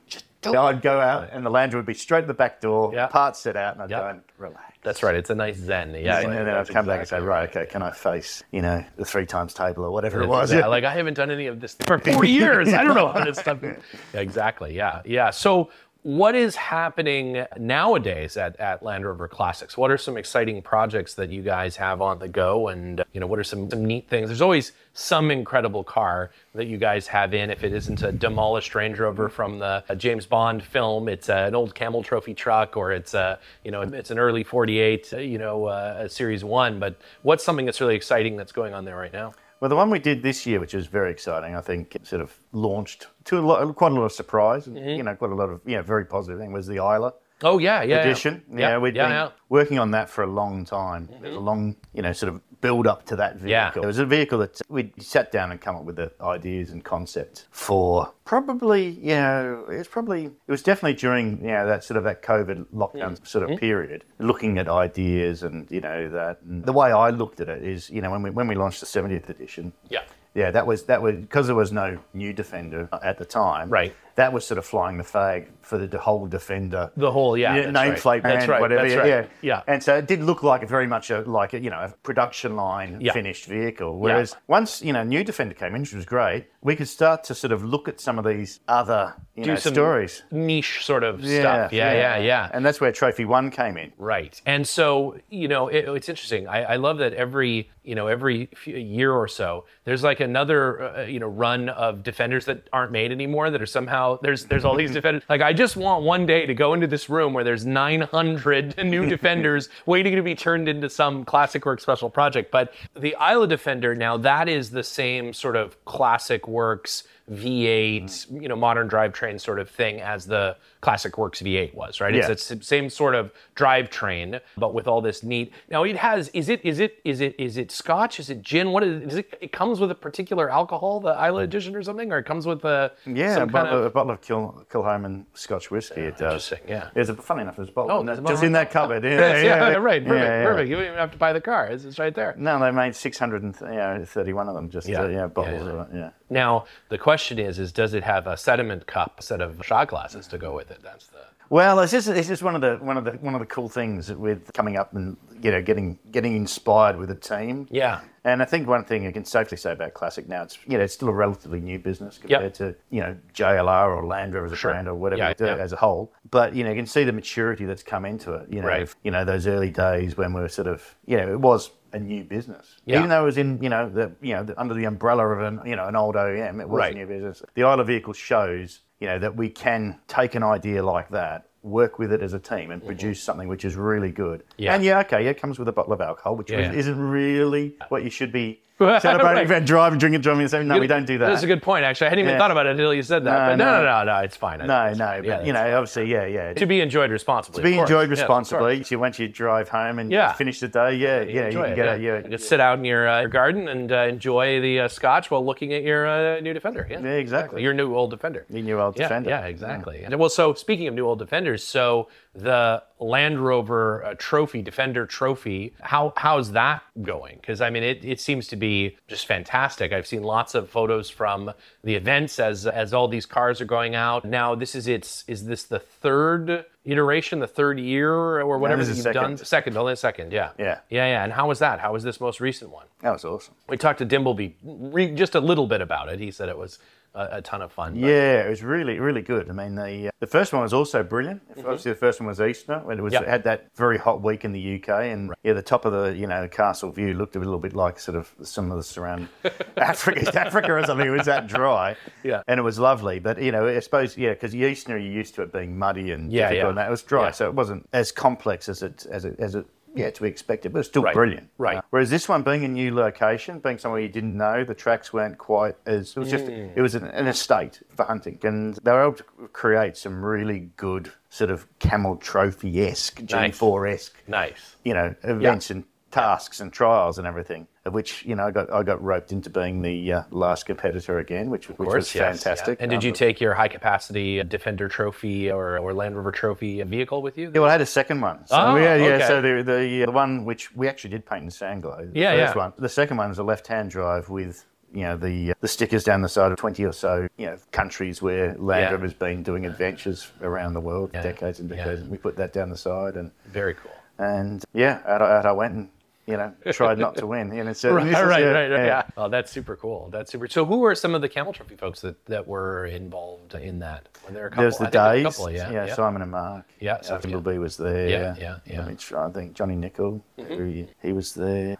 I'd go out and the Land Rover would be straight at the back door, Yeah. parts set out, and I'd Yep. go and relax. That's right. It's a nice zen. Yeah, and then I'd come back and say, right, okay, can I face, you know, the three times table or whatever it was? Yeah, like I haven't done any of this for four years. I don't know how this stuff. Yeah, exactly. Yeah, yeah. So, what is happening nowadays at, at Land Rover Classics? What are some exciting projects that you guys have on the go? And you know, what are some, some neat things? There's always some incredible car that you guys have in. If it isn't a demolished Range Rover from the James Bond film, it's uh, an old Camel Trophy truck, or it's a you know it's an early '48 uh, you know uh, a Series One. But what's something that's really exciting that's going on there right now? Well, the one we did this year, which was very exciting, I think, sort of launched to a lot, quite a lot of surprise, and, you know, quite a lot of, you know, very positive thing was the Isla. Oh yeah, yeah. yeah. edition. Yeah, Yeah, we'd yeah, been yeah. working on that for a long time. There's a long, you know, sort of build up to that vehicle. Yeah. vehicle. It was a vehicle that we sat down and come up with the ideas and concept for probably, you know, it's probably it was definitely during, you know, that sort of that COVID lockdown Mm. sort of period, looking at ideas and you know that. And the way I looked at it is, you know, when we when we launched the 70th edition, Yeah. Yeah, that was that was because there was no new Defender at the time. Right. That was sort of flying the flag for the whole Defender The whole yeah. yeah, nameplate right. brand, That's right. whatever. That's yeah, right. yeah, Yeah. And so it did look like a very much a like a, you know a production line Yeah. finished vehicle. Whereas once you know new Defender came in, which was great, we could start to sort of look at some of these other you know some stories. Niche sort of stuff. Yeah, yeah, yeah. And that's where Trophy One came in. Right. And so, you know, it, it's interesting. I, I love that every, you know, every few, year or so, there's like another, uh, you know, run of defenders that aren't made anymore that are somehow, there's there's all these defenders. Like, I just want one day to go into this room where there's 900 new defenders waiting to be turned into some Classic work special project. But the Isla Defender, now that is the same sort of Classic Works V8, you know, modern drivetrain sort of thing as the Classic Works V8 was, right? Yeah. It's the same sort of drivetrain, but with all this neat. Now it has. Is it? Is it? Is it? Is it Scotch? Is it gin? What is, is it? It comes with a particular alcohol, the Isla mm. edition or something, or it comes with a Yeah, a bottle, of. a bottle of Kil, Kilchoman Scotch whiskey. It does. Interesting, yeah. it's a funny enough. There's a bottle. Oh, in there's just bottle. in that cupboard. Yeah, Yeah, yeah, right. Perfect. Yeah, yeah. Perfect. You don't even have to buy the car. It's, it's right there. No, they made 631 of them. Just Yeah. Uh, yeah, yeah bottles Yeah, yeah. of it. Yeah. Now the question is: is does it have a sediment cup, a set of shot glasses to go with it? That's the. Well, it's just it's just one of the one of the one of the cool things with coming up and you know getting getting inspired with a team. Yeah. And I think one thing I can safely say about Classic now, it's you know it's still a relatively new business compared to you know JLR or Land Rover as a brand or whatever Yeah, do yeah. as a whole. But you know you can see the maturity that's come into it. You know, Right. you know those early days when we were sort of you know it was a new business, Yeah. even though it was in you know the you know the, under the umbrella of an you know an old OEM, it was Right. a new business. The Isla Vehicle shows you know that we can take an idea like that. Work with it as a team and produce something which is really good. Mm-hmm. Yeah. And yeah, okay, yeah, it comes with a bottle of alcohol, which is- yeah. isn't really what you should be Right. celebrating about driving, drinking, driving. So no, we don't do that. That's a good point. Actually, I hadn't even Yeah. thought about it until you said that. No, no, no, no. no, it's fine. no, no, but Yeah, you know, obviously, yeah, yeah. to be enjoyed responsibly. To be enjoyed responsibly. course. so once you drive home and Yeah. finish the day, yeah, yeah, you Enjoy can it, get yeah. out. Yeah, You sit out in your, uh, your garden and uh, enjoy the uh, scotch while looking at your uh, new Defender. Yeah, Yeah, exactly. Your new old Defender. Your new old Defender. Yeah, exactly. And Well, so speaking of new old Defenders, so the Land Rover uh, Trophy, Defender Trophy, how how's that going? Because I mean, it, it seems to be just fantastic. I've seen lots of photos from the events as as all these cars are going out. Now, this is its is this the third iteration, the third year or whatever you've second. done? Second, only a second. Yeah. Yeah. Yeah, yeah. And how was that? How was this most recent one? that was awesome. We talked to Dimbleby re- just a little bit about it. He said it was a, a ton of fun. but- Yeah, it was really, really good. I mean, the uh, the first one was also brilliant. Obviously, the first one was Eastnor, when it was Yep. it had that very hot week in the UK, and yeah, the top of the you know castle view looked a little bit like sort of some of the surrounding Africa, Africa or something. It was that dry, Yeah. and it was lovely. But you know, I suppose yeah, because Eastnor you're used to it being muddy and Yeah, difficult, yeah. and that it was dry, Yeah. so it wasn't as complex as it as it as it. Yeah, to be expected, but it's still Right, brilliant. right. Uh, whereas this one, being a new location, being somewhere you didn't know, the tracks weren't quite as. It was just. Mm. It was an, an estate for hunting, and they were able to create some really good sort of camel trophy esque, G4 esque, Nice. you know, events and tasks and trials and everything. Of which you know, I got I got roped into being the uh, last competitor again, which, which was yes, fantastic. yeah. And did you Um, take your high capacity Defender trophy or, or Land Rover trophy vehicle with you? Yeah, well, I had a second one. So, Oh, yeah, yeah. okay. So the, the the one which we actually did paint in Sandglow. The Yeah, first yeah. one. The second one was a left-hand drive with you know the uh, the stickers down the side of twenty or so you know countries where Land Yeah. Rover's been doing adventures around the world, Yeah, decades and yeah. decades. And we put that down the side, and Very cool. and yeah, out, I- out I went and you know tried not to win. You know, so Right, right, is- right, yeah, right, yeah. Yeah. Oh, that's super cool. That's super. So, who were some of the Camel Trophy folks that, that were involved in that? Were there a couple? There's the I think there were a days, couple, yeah, yeah, yeah. Simon and Mark. Yeah, uh, so- Thimbleby was there. Yeah, yeah, yeah. I, mean, I think Johnny Nicol, he, he was there.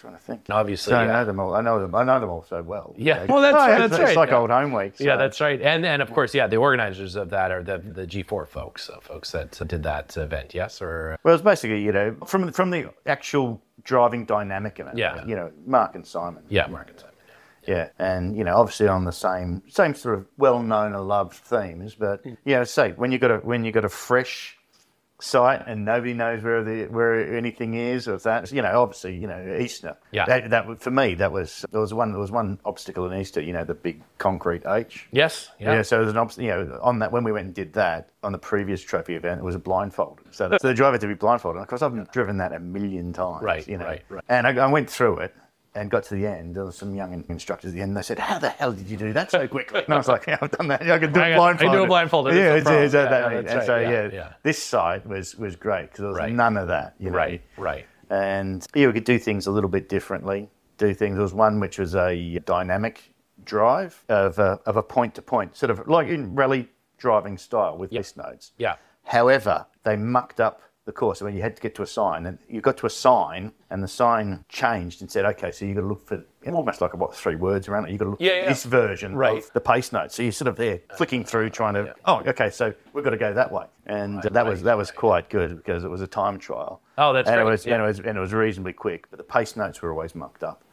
Trying to think. And obviously, So I yeah. know them all. I know them. I know them all so well. Yeah. Well, that's- oh, yeah, that's it's, right, It's like yeah. old home week. Yeah, that's right. And and of course, yeah, the organizers of that are the the G4 folks, uh, folks that did that event. Yes, or Well, it's basically you know from from the actual driving dynamic in it. Yeah. You know, Mark and Simon. yeah, Mark and Simon. Yeah, and you know, obviously on the same same sort of well-known and loved themes, but Hmm. yeah, say when you got a when you got a fresh site and nobody knows where the where anything is or if that you know obviously you know Eastnor Yeah. that, that for me that was there was one there was one obstacle in Eastnor you know the big concrete H Yes. Yeah. yeah, so there's an obstacle, you know, on that when we went and did that on the previous trophy event, it was a blindfold. So, the, so the driver had to be blindfolded. And of course, I've driven that a million times. Right, you know. right, right. And I, I went through it and got to the end. There was some young instructors at the end. They said, "How the hell did you do that so quickly?" And I was like, "Yeah, I've done that. I can do I it got- I blindfolded." do it blindfolded. Yeah, It's a it's, pro. uh, Yeah, that- that's and so Yeah, yeah, yeah. this side was was great because there was Right. none of that. You know? Right. Right. and yeah, we could do things a little bit differently. Do things. There was one which was a dynamic drive of a, of a point to point, sort of like in rally driving style with list nodes. Yeah. However, they mucked up the course. I mean, you had to get to a sign, and you got to a sign, and the sign changed and said, "Okay, so you got to look for almost like what three words around it. You got to look Yeah, for yeah. this version Right. of the pace note." So you're sort of there flicking through, trying to, oh, okay, so we've got to go that way, and uh, that was that was quite good because it was a time trial. Oh, that's and great, it was, yeah. and it was and it was reasonably quick, but the pace notes were always mucked up,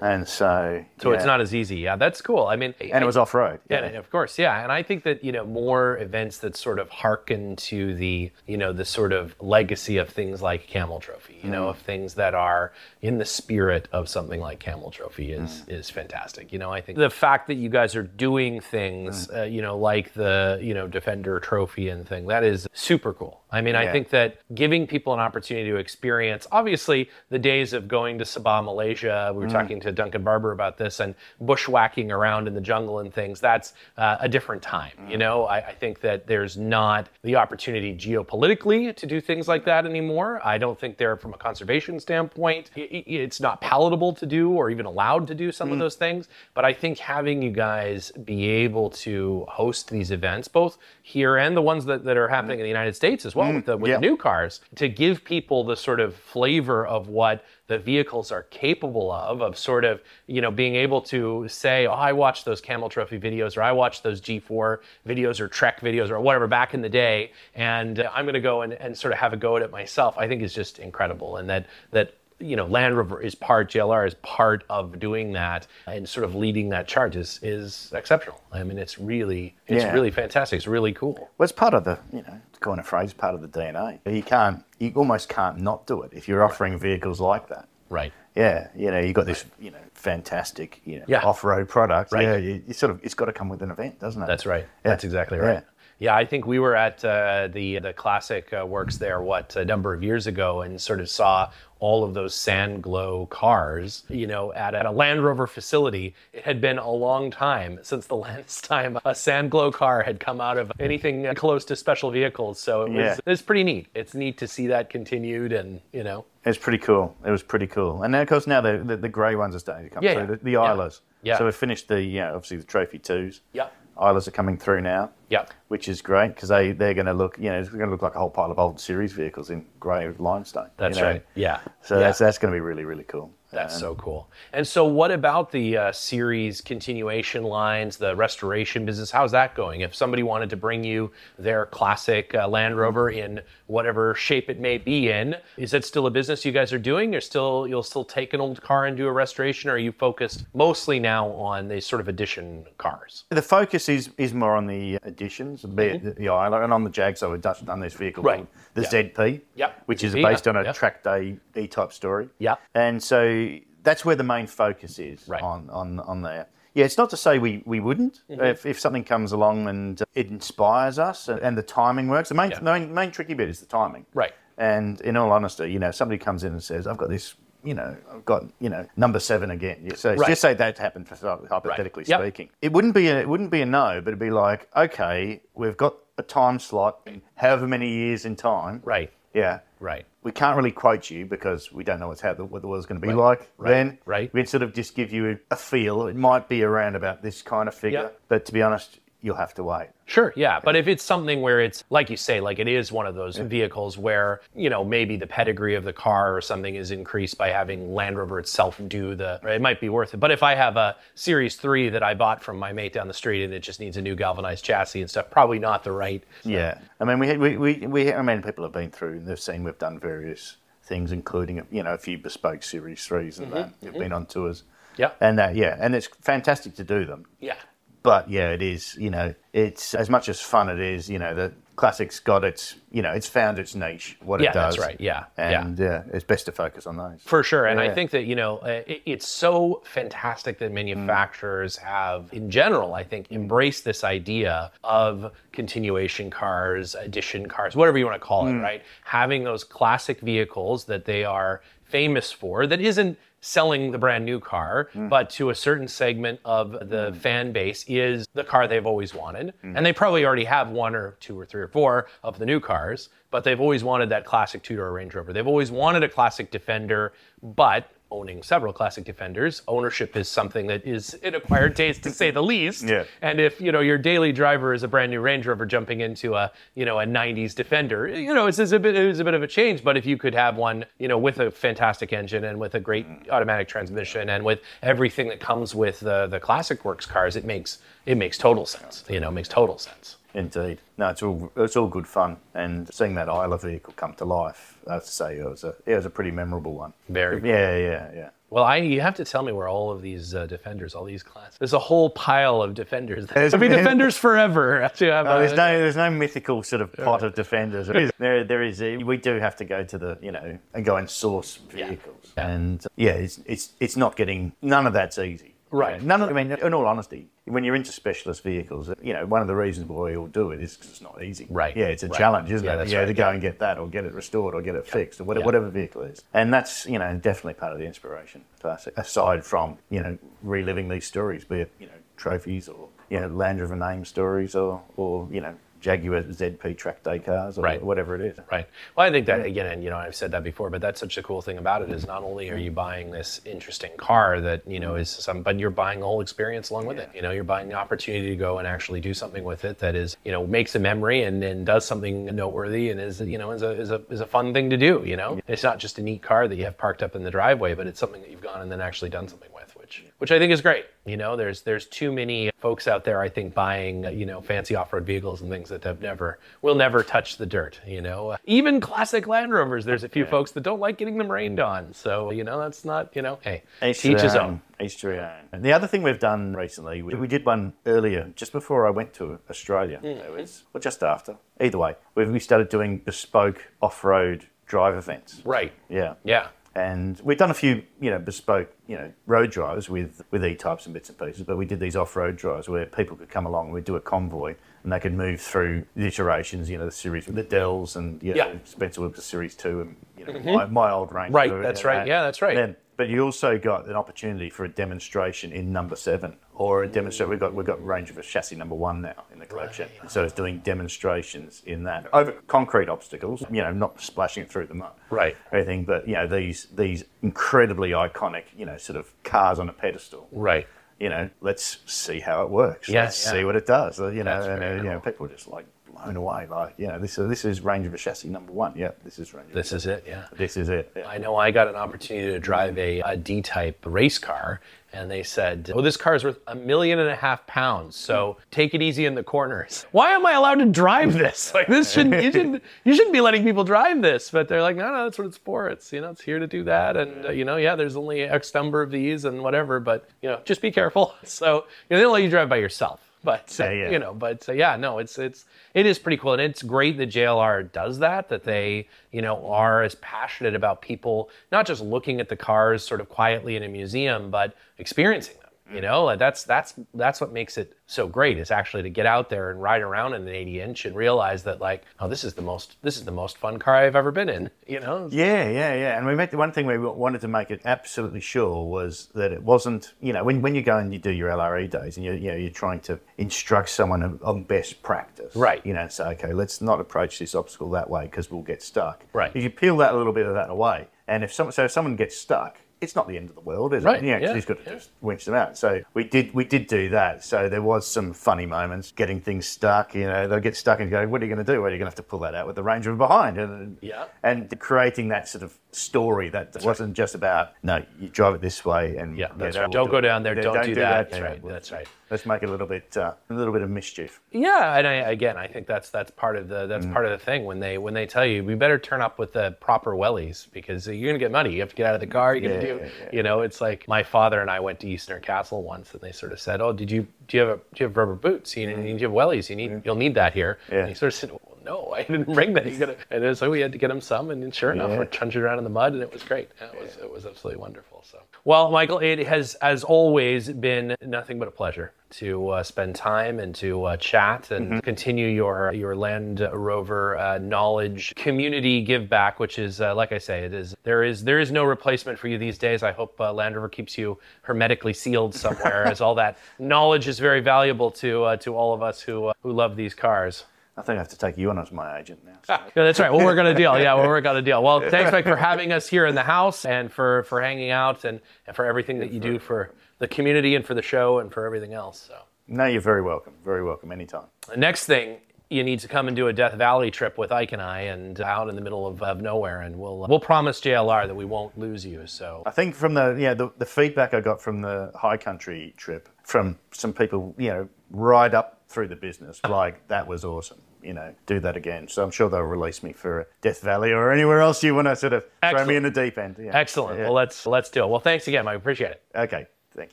and so So it's not as easy. Yeah, that's cool. I mean, and it was off road. Yeah, and of course, yeah, and I think that you know more events that sort of hearken to the you know the sort of legacy of things like Camel Trophy, you know, mm. of things that are in the spirit of something like Camel Trophy is mm. is fantastic. You know, I think the fact that you guys are doing things, mm. uh, you know, like the you know Defender Trophy and thing, that is super cool. I mean, I think that giving people an opportunity to experience, obviously, the days of going to Sabah, Malaysia, we were mm. talking to Duncan Barber about this, and bushwhacking around in the jungle and things, that's uh, a different time. You mm. know, I, I think that there's not the opportunity geopolitically to do things like that anymore. I don't think there, from a conservation standpoint, i- i- it's not palatable to do or even allowed to do some of mm. those things. But I think having you guys be able to host these events, both here and the ones that, that are happening in the United States as well with the, with yeah. the new cars, to give people the sort of flavor of what the vehicles are capable of, of sort of, you know, being able to say, oh, I watched those Camel Trophy videos or I watched those G4 videos or Trek videos or whatever back in the day, and uh, I'm going to go and, and sort of have a go at it myself, I think is just incredible. And that, that, you know, Land Rover is part, JLR is part of doing that and sort of leading that charge is, is exceptional. I mean, it's really, it's Yeah. really fantastic. It's really cool. Well, it's part of the, you know, to coin a phrase, part of the DNA. You can't, you almost can't not do it if you're offering vehicles like that. Right. Yeah, you know, you got this, you know, fantastic, you know, Yeah. off-road product. Right. Yeah, you, you sort of, it's got to come with an event, doesn't it? That's right. Yeah. That's exactly right. Yeah, I think we were at uh, the the classic uh, works there what a number of years ago and sort of saw all of those sand glow cars, you know, at, at a Land Rover facility. It had been a long time since the last time a sand glow car had come out of anything close to special vehicles. So it was Yeah. it's pretty neat. It's neat to see that continued and you know. it's pretty cool. It was pretty cool. And then, of course, now the, the, the grey ones are starting to come Yeah, through, yeah. the, the Islas. Yeah. So we've finished the, know, obviously the Trophy 2s. Yep. Islas are coming through now. Yep. Which is great because they, they're going to look, you know, it's going to look like a whole pile of old series vehicles in grey limestone. That's you know. right. Yeah. So Yeah. that's, that's going to be really, really cool. That's so cool. And so, what about the uh, series continuation lines, the restoration business? How's that going? If somebody wanted to bring you their classic uh, Land Rover in whatever shape it may be in, is that still a business you guys are doing? You're still you'll still take an old car and do a restoration, or are you focused mostly now on the sort of edition cars? The focus is is more on the additions, be it the Isla and on the Jag. So we've done this vehicle Mm-hmm. Right. called the Yeah. ZP, Yep. which is based yeah, on a track day E-type story. Yeah. And so that's where the main focus is Right. on, on on there. Yeah, it's not to say we, we wouldn't. Mm-hmm. If, if something comes along and it inspires us and, and the timing works, the main, Yeah. the main main tricky bit is the timing. Right. And in all honesty, you know, somebody comes in and says, "I've got this." You know, I've got you know number seven again. Yeah, So Right. just say that happened for hypothetically Yep. speaking. It wouldn't be a, it wouldn't be a no, but it'd be like, okay, we've got a time slot, in however many years in time. Right. Yeah. Right. We can't really quote you because we don't know what's how the, what the world's going to be like Right. then. Right. We'd sort of just give you a feel. It might be around about this kind of figure, Yep. but to be honest, you'll have to wait. Sure, yeah. But if it's something where it's, like you say, like it is one of those vehicles where, you know, maybe the pedigree of the car or something is increased by having Land Rover itself do the, it might be worth it. But if I have a Series 3 that I bought from my mate down the street and it just needs a new galvanized chassis and stuff, probably not the right. Yeah, I mean, we we, we, we I mean, people have been through and they've seen we've done various things, including you know a few bespoke series threes and mm-hmm, that. We've mm-hmm. been on tours. Yeah. and that yeah, and it's fantastic to do them. Yeah. But yeah, it is. You know, it's as much as fun it is. You know, the classics got its. You know, it's found its niche. What Yeah, it does. that's right. Yeah, yeah. and yeah. it's best to focus on those. For sure. And I think that, you know, uh, it, it's so fantastic that mm. manufacturers have, in general, I think, mm. embraced this idea of continuation cars, edition cars, whatever you want to call it, mm. right? Having those classic vehicles that they are famous for that isn't selling the brand new car, mm. but to a certain segment of the mm. fan base is the car they've always wanted. Mm. And they probably already have one or two or three or four of the new cars, but they've always wanted that classic two door Range Rover. They've always wanted a classic Defender, but owning several classic defenders ownership is something that is an acquired taste to say the least. Yeah. and if you know your daily driver is a brand new range rover jumping into a you know a 90s defender you know it's, it's a bit it's a bit of a change. But if you could have one you know with a fantastic engine and with a great automatic transmission and with everything that comes with the the classic works cars it makes it makes total sense you know it makes total sense Indeed. No, it's all it's all good fun, and seeing that Isla vehicle come to life, I have to say it was a it was a pretty memorable one. Very Yeah, yeah, yeah. Well, I you have to tell me where all of these uh, defenders, all these classes. There's a whole pile of defenders. There's- There'll be defenders forever. To have No, a- there's no there's no mythical sort of pot of defenders. There there is. We do have to go to the you know and go and source vehicles, Yeah. and yeah, it's it's it's not getting none of that's easy. Right. None of, I mean, in all honesty, when you're into specialist vehicles, you know, one of the reasons why we all do it is because it's not easy. Right. Yeah, it's a Right. challenge, isn't Yeah, it? that's yeah, right, to go yeah. and get that or get it restored or get it fixed or whatever, Yeah. whatever vehicle it is. And that's, you know, definitely part of the inspiration. Classic. Aside from, you know, reliving these stories, be it, you know, trophies or, you know, Land Rover name stories or, or you know, Jaguar ZP track day cars or Right. whatever it is. Right. Well, I think that again, and you know, I've said that before, but that's such a cool thing about it is not only are you buying this interesting car that you know is some, but you're buying the whole experience along with it. You know, you're buying the opportunity to go and actually do something with it that is, you know, makes a memory and, and does something noteworthy and is, you know, is a is a is a fun thing to do. You know, it's not just a neat car that you have parked up in the driveway, but it's something that you've gone and then actually done something with, which which I think is great. You know, there's there's too many folks out there, I think, buying you know fancy off-road vehicles and things that have never will never touch the dirt. You know, even classic Land Rovers. There's a few folks that don't like getting them rained on. So you know, that's not you know, hey, Each to his own. Each to their own. And the other thing we've done recently, we, we did one earlier, just before I went to Australia. Hmm. It was, or just after. Either way, we, we started doing bespoke off-road drive events. Right. Yeah. Yeah. And we've done a few, you know, bespoke, you know, road drives with, with E-types and bits and pieces, but we did these off-road drives where people could come along, we'd do a convoy, and they could move through the iterations, you know, the series with the Dells and, you know, Yeah. Spencer Wilks Series 2 and, you know, mm-hmm. my, my old Range Right, that's right. Yeah, that's right. Then, but you also got an opportunity for a demonstration in number seven, or a demonstration. We've got we've got Range Rover chassis number one now in the collection, so it's doing demonstrations in that over concrete obstacles. You know, not splashing it through the mud, Right. or anything, but you know these these incredibly iconic, you know, sort of cars on a pedestal. Right. you know, let's see how it works. Yes, let's yeah. see what it does. You know, and uh, you know, people just like blown away. Like, you know, this is this is Range Rover chassis number one. Yeah, this is Range. This is it, yeah. This is it. Yeah. I know I got an opportunity to drive a, a D type race car, and they said, Oh, this car is worth a million and a half pounds, so take it easy in the corners. Why am I allowed to drive this? Like, this shouldn't, you shouldn't, you shouldn't be letting people drive this. But they're like, No, no, that's what it's for. It's, you know, it's here to do that. And, uh, you know, yeah, there's only X number of these and whatever, but, you know, just be careful. So, you know, they don't let you drive by yourself. But uh, Yeah, yeah. you know, but uh, yeah, no, it's it's it is pretty cool, and it's great that JLR does that. That they you know are as passionate about people not just looking at the cars sort of quietly in a museum, but experiencing. You mm. know, like that's that's that's what makes it so great. Is actually to get out there and ride around in an 80 inch and realize that like, oh, this is the most this is the most fun car I've ever been in. You know, Yeah, yeah, yeah. And we made the one thing we wanted to make it absolutely sure was that it wasn't, you know, when, when you go and you do your LRE days and you're, you know, you're trying to instruct someone on- on best practice. Right. You know, say, okay, let's not approach this obstacle that way because we'll get stuck. Right. If you peel that a little bit of that away, and if someone, so if someone gets stuck, it's not the end of the world, is Right, it? Yeah, 'cause yeah, he's got to yeah. just winch them out. So we did we did do that. So there was some funny moments, getting things stuck. You know, they'll get stuck and go, "What are you going to do? Well, you're going to have to pull that out with the Range Rover behind." And Yeah. and creating that sort of story that wasn't just about no, you drive it this way and Yeah, that's that right. will Don't do go down there, Yeah, don't do that. That's right, that's right. Let's make it a little bit uh, a little bit of mischief. Yeah, and I, again, I think that's that's part of the that's Mm. part of the thing when they when they tell you we better turn up with the proper wellies because you're gonna get muddy. You have to get out of the car. You're gonna do, yeah, yeah. you know, it's like my father and I went to Eastnor Castle once, and they sort of said, "Oh, did you do you have a, do you have rubber boots? You, need, you have wellies. You need you'll need that here." Mm. Yeah. And he sort of said, "No, I didn't bring that." And then so we had to get him some, and sure enough, Yeah. we're trudging around in the mud, and it was great. It was it was absolutely wonderful. So, well, Michael, it has as always been nothing but a pleasure to uh, spend time and to uh, chat and Mm-hmm. continue your your Land Rover uh, knowledge community give back, which is uh, like I say, it is there is there is no replacement for you these days. I hope uh, Land Rover keeps you hermetically sealed somewhere, as all that knowledge is very valuable to uh, to all of us who uh, who love these cars. I think I have to take you on as my agent now. so. Yeah, that's right. We'll work on a deal. Yeah, we'll work on a deal. Well, thanks, Mike, for having us here in the house and for, for hanging out and, and for everything that you do for the community and for the show and for everything else. So, No, you're very welcome. Very welcome anytime. the next thing you need to come and do a Death Valley trip with Ike and I, and out in the middle of, of nowhere, and we'll uh, we'll promise JLR that we won't lose you. So, I think from the yeah the, the feedback I got from the high country trip from some people you know right up through the business like that was awesome you know do that again so I'm sure they'll release me for Death Valley or anywhere else you want to sort of throw me in the deep end yeah. excellent. Yeah. Well, let's let's do it. Well, thanks again, Mike. Appreciate it. okay thank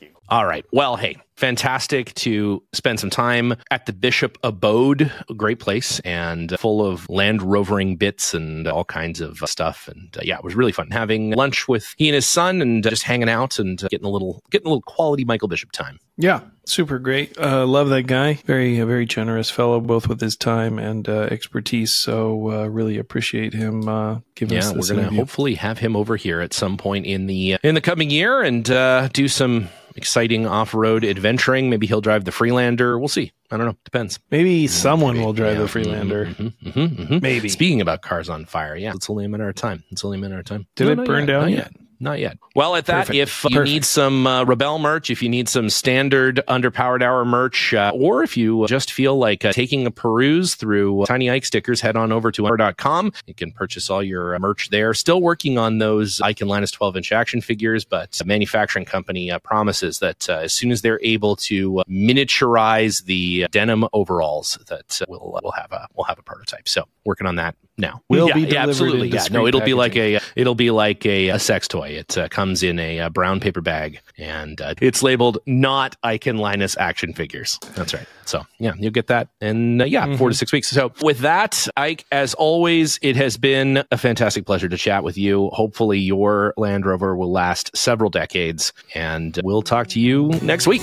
you All right. Well, hey, fantastic to spend some time at the Bishop Abode. A great place and full of Land Rovering bits and all kinds of stuff. And uh, yeah, it was really fun having lunch with he and his son and uh, just hanging out and uh, getting a little getting a little quality Michael Bishop time. Yeah, super great. Uh, love that guy. Very, a very generous fellow, both with his time and uh, expertise. So uh, really appreciate him uh, giving us Yeah, we're gonna hopefully have him over here at some point in the in the coming year and uh, do some exciting off-road adventuring. Maybe he'll drive the Freelander. We'll see. I don't know. Depends. Maybe someone will drive Yeah. the Freelander. Mhm, mhm, mhm. Maybe. Speaking about cars on fire, yeah, it's only a matter of time. It's only a matter of time. Did it burn yet, down Not yet? yet. Not yet. Well, at that, Perfect. if you Perfect. need some uh, Rebel merch, if you need some standard underpowered hour merch, uh, or if you just feel like uh, taking a peruse through Tiny Ike stickers, head on over to hour.com. You can purchase all your uh, merch there. Still working on those Ike and Linus 12 inch action figures, but the manufacturing company uh, promises that uh, as soon as they're able to miniaturize the denim overalls, that uh, we'll uh, we'll have a we'll have a prototype. So working on that now. Will yeah, be yeah, absolutely. Yeah, no, it'll be like a it'll be like a, a sex toy. It uh, comes in a, uh brown paper bag, and uh, it's labeled "Not Ike and Linus action figures." That's right. So yeah, you'll get that in uh, yeah four to six weeks. So with that, Ike, as always, it has been a fantastic pleasure to chat with you. Hopefully, your Land Rover will last several decades, and we'll talk to you next week.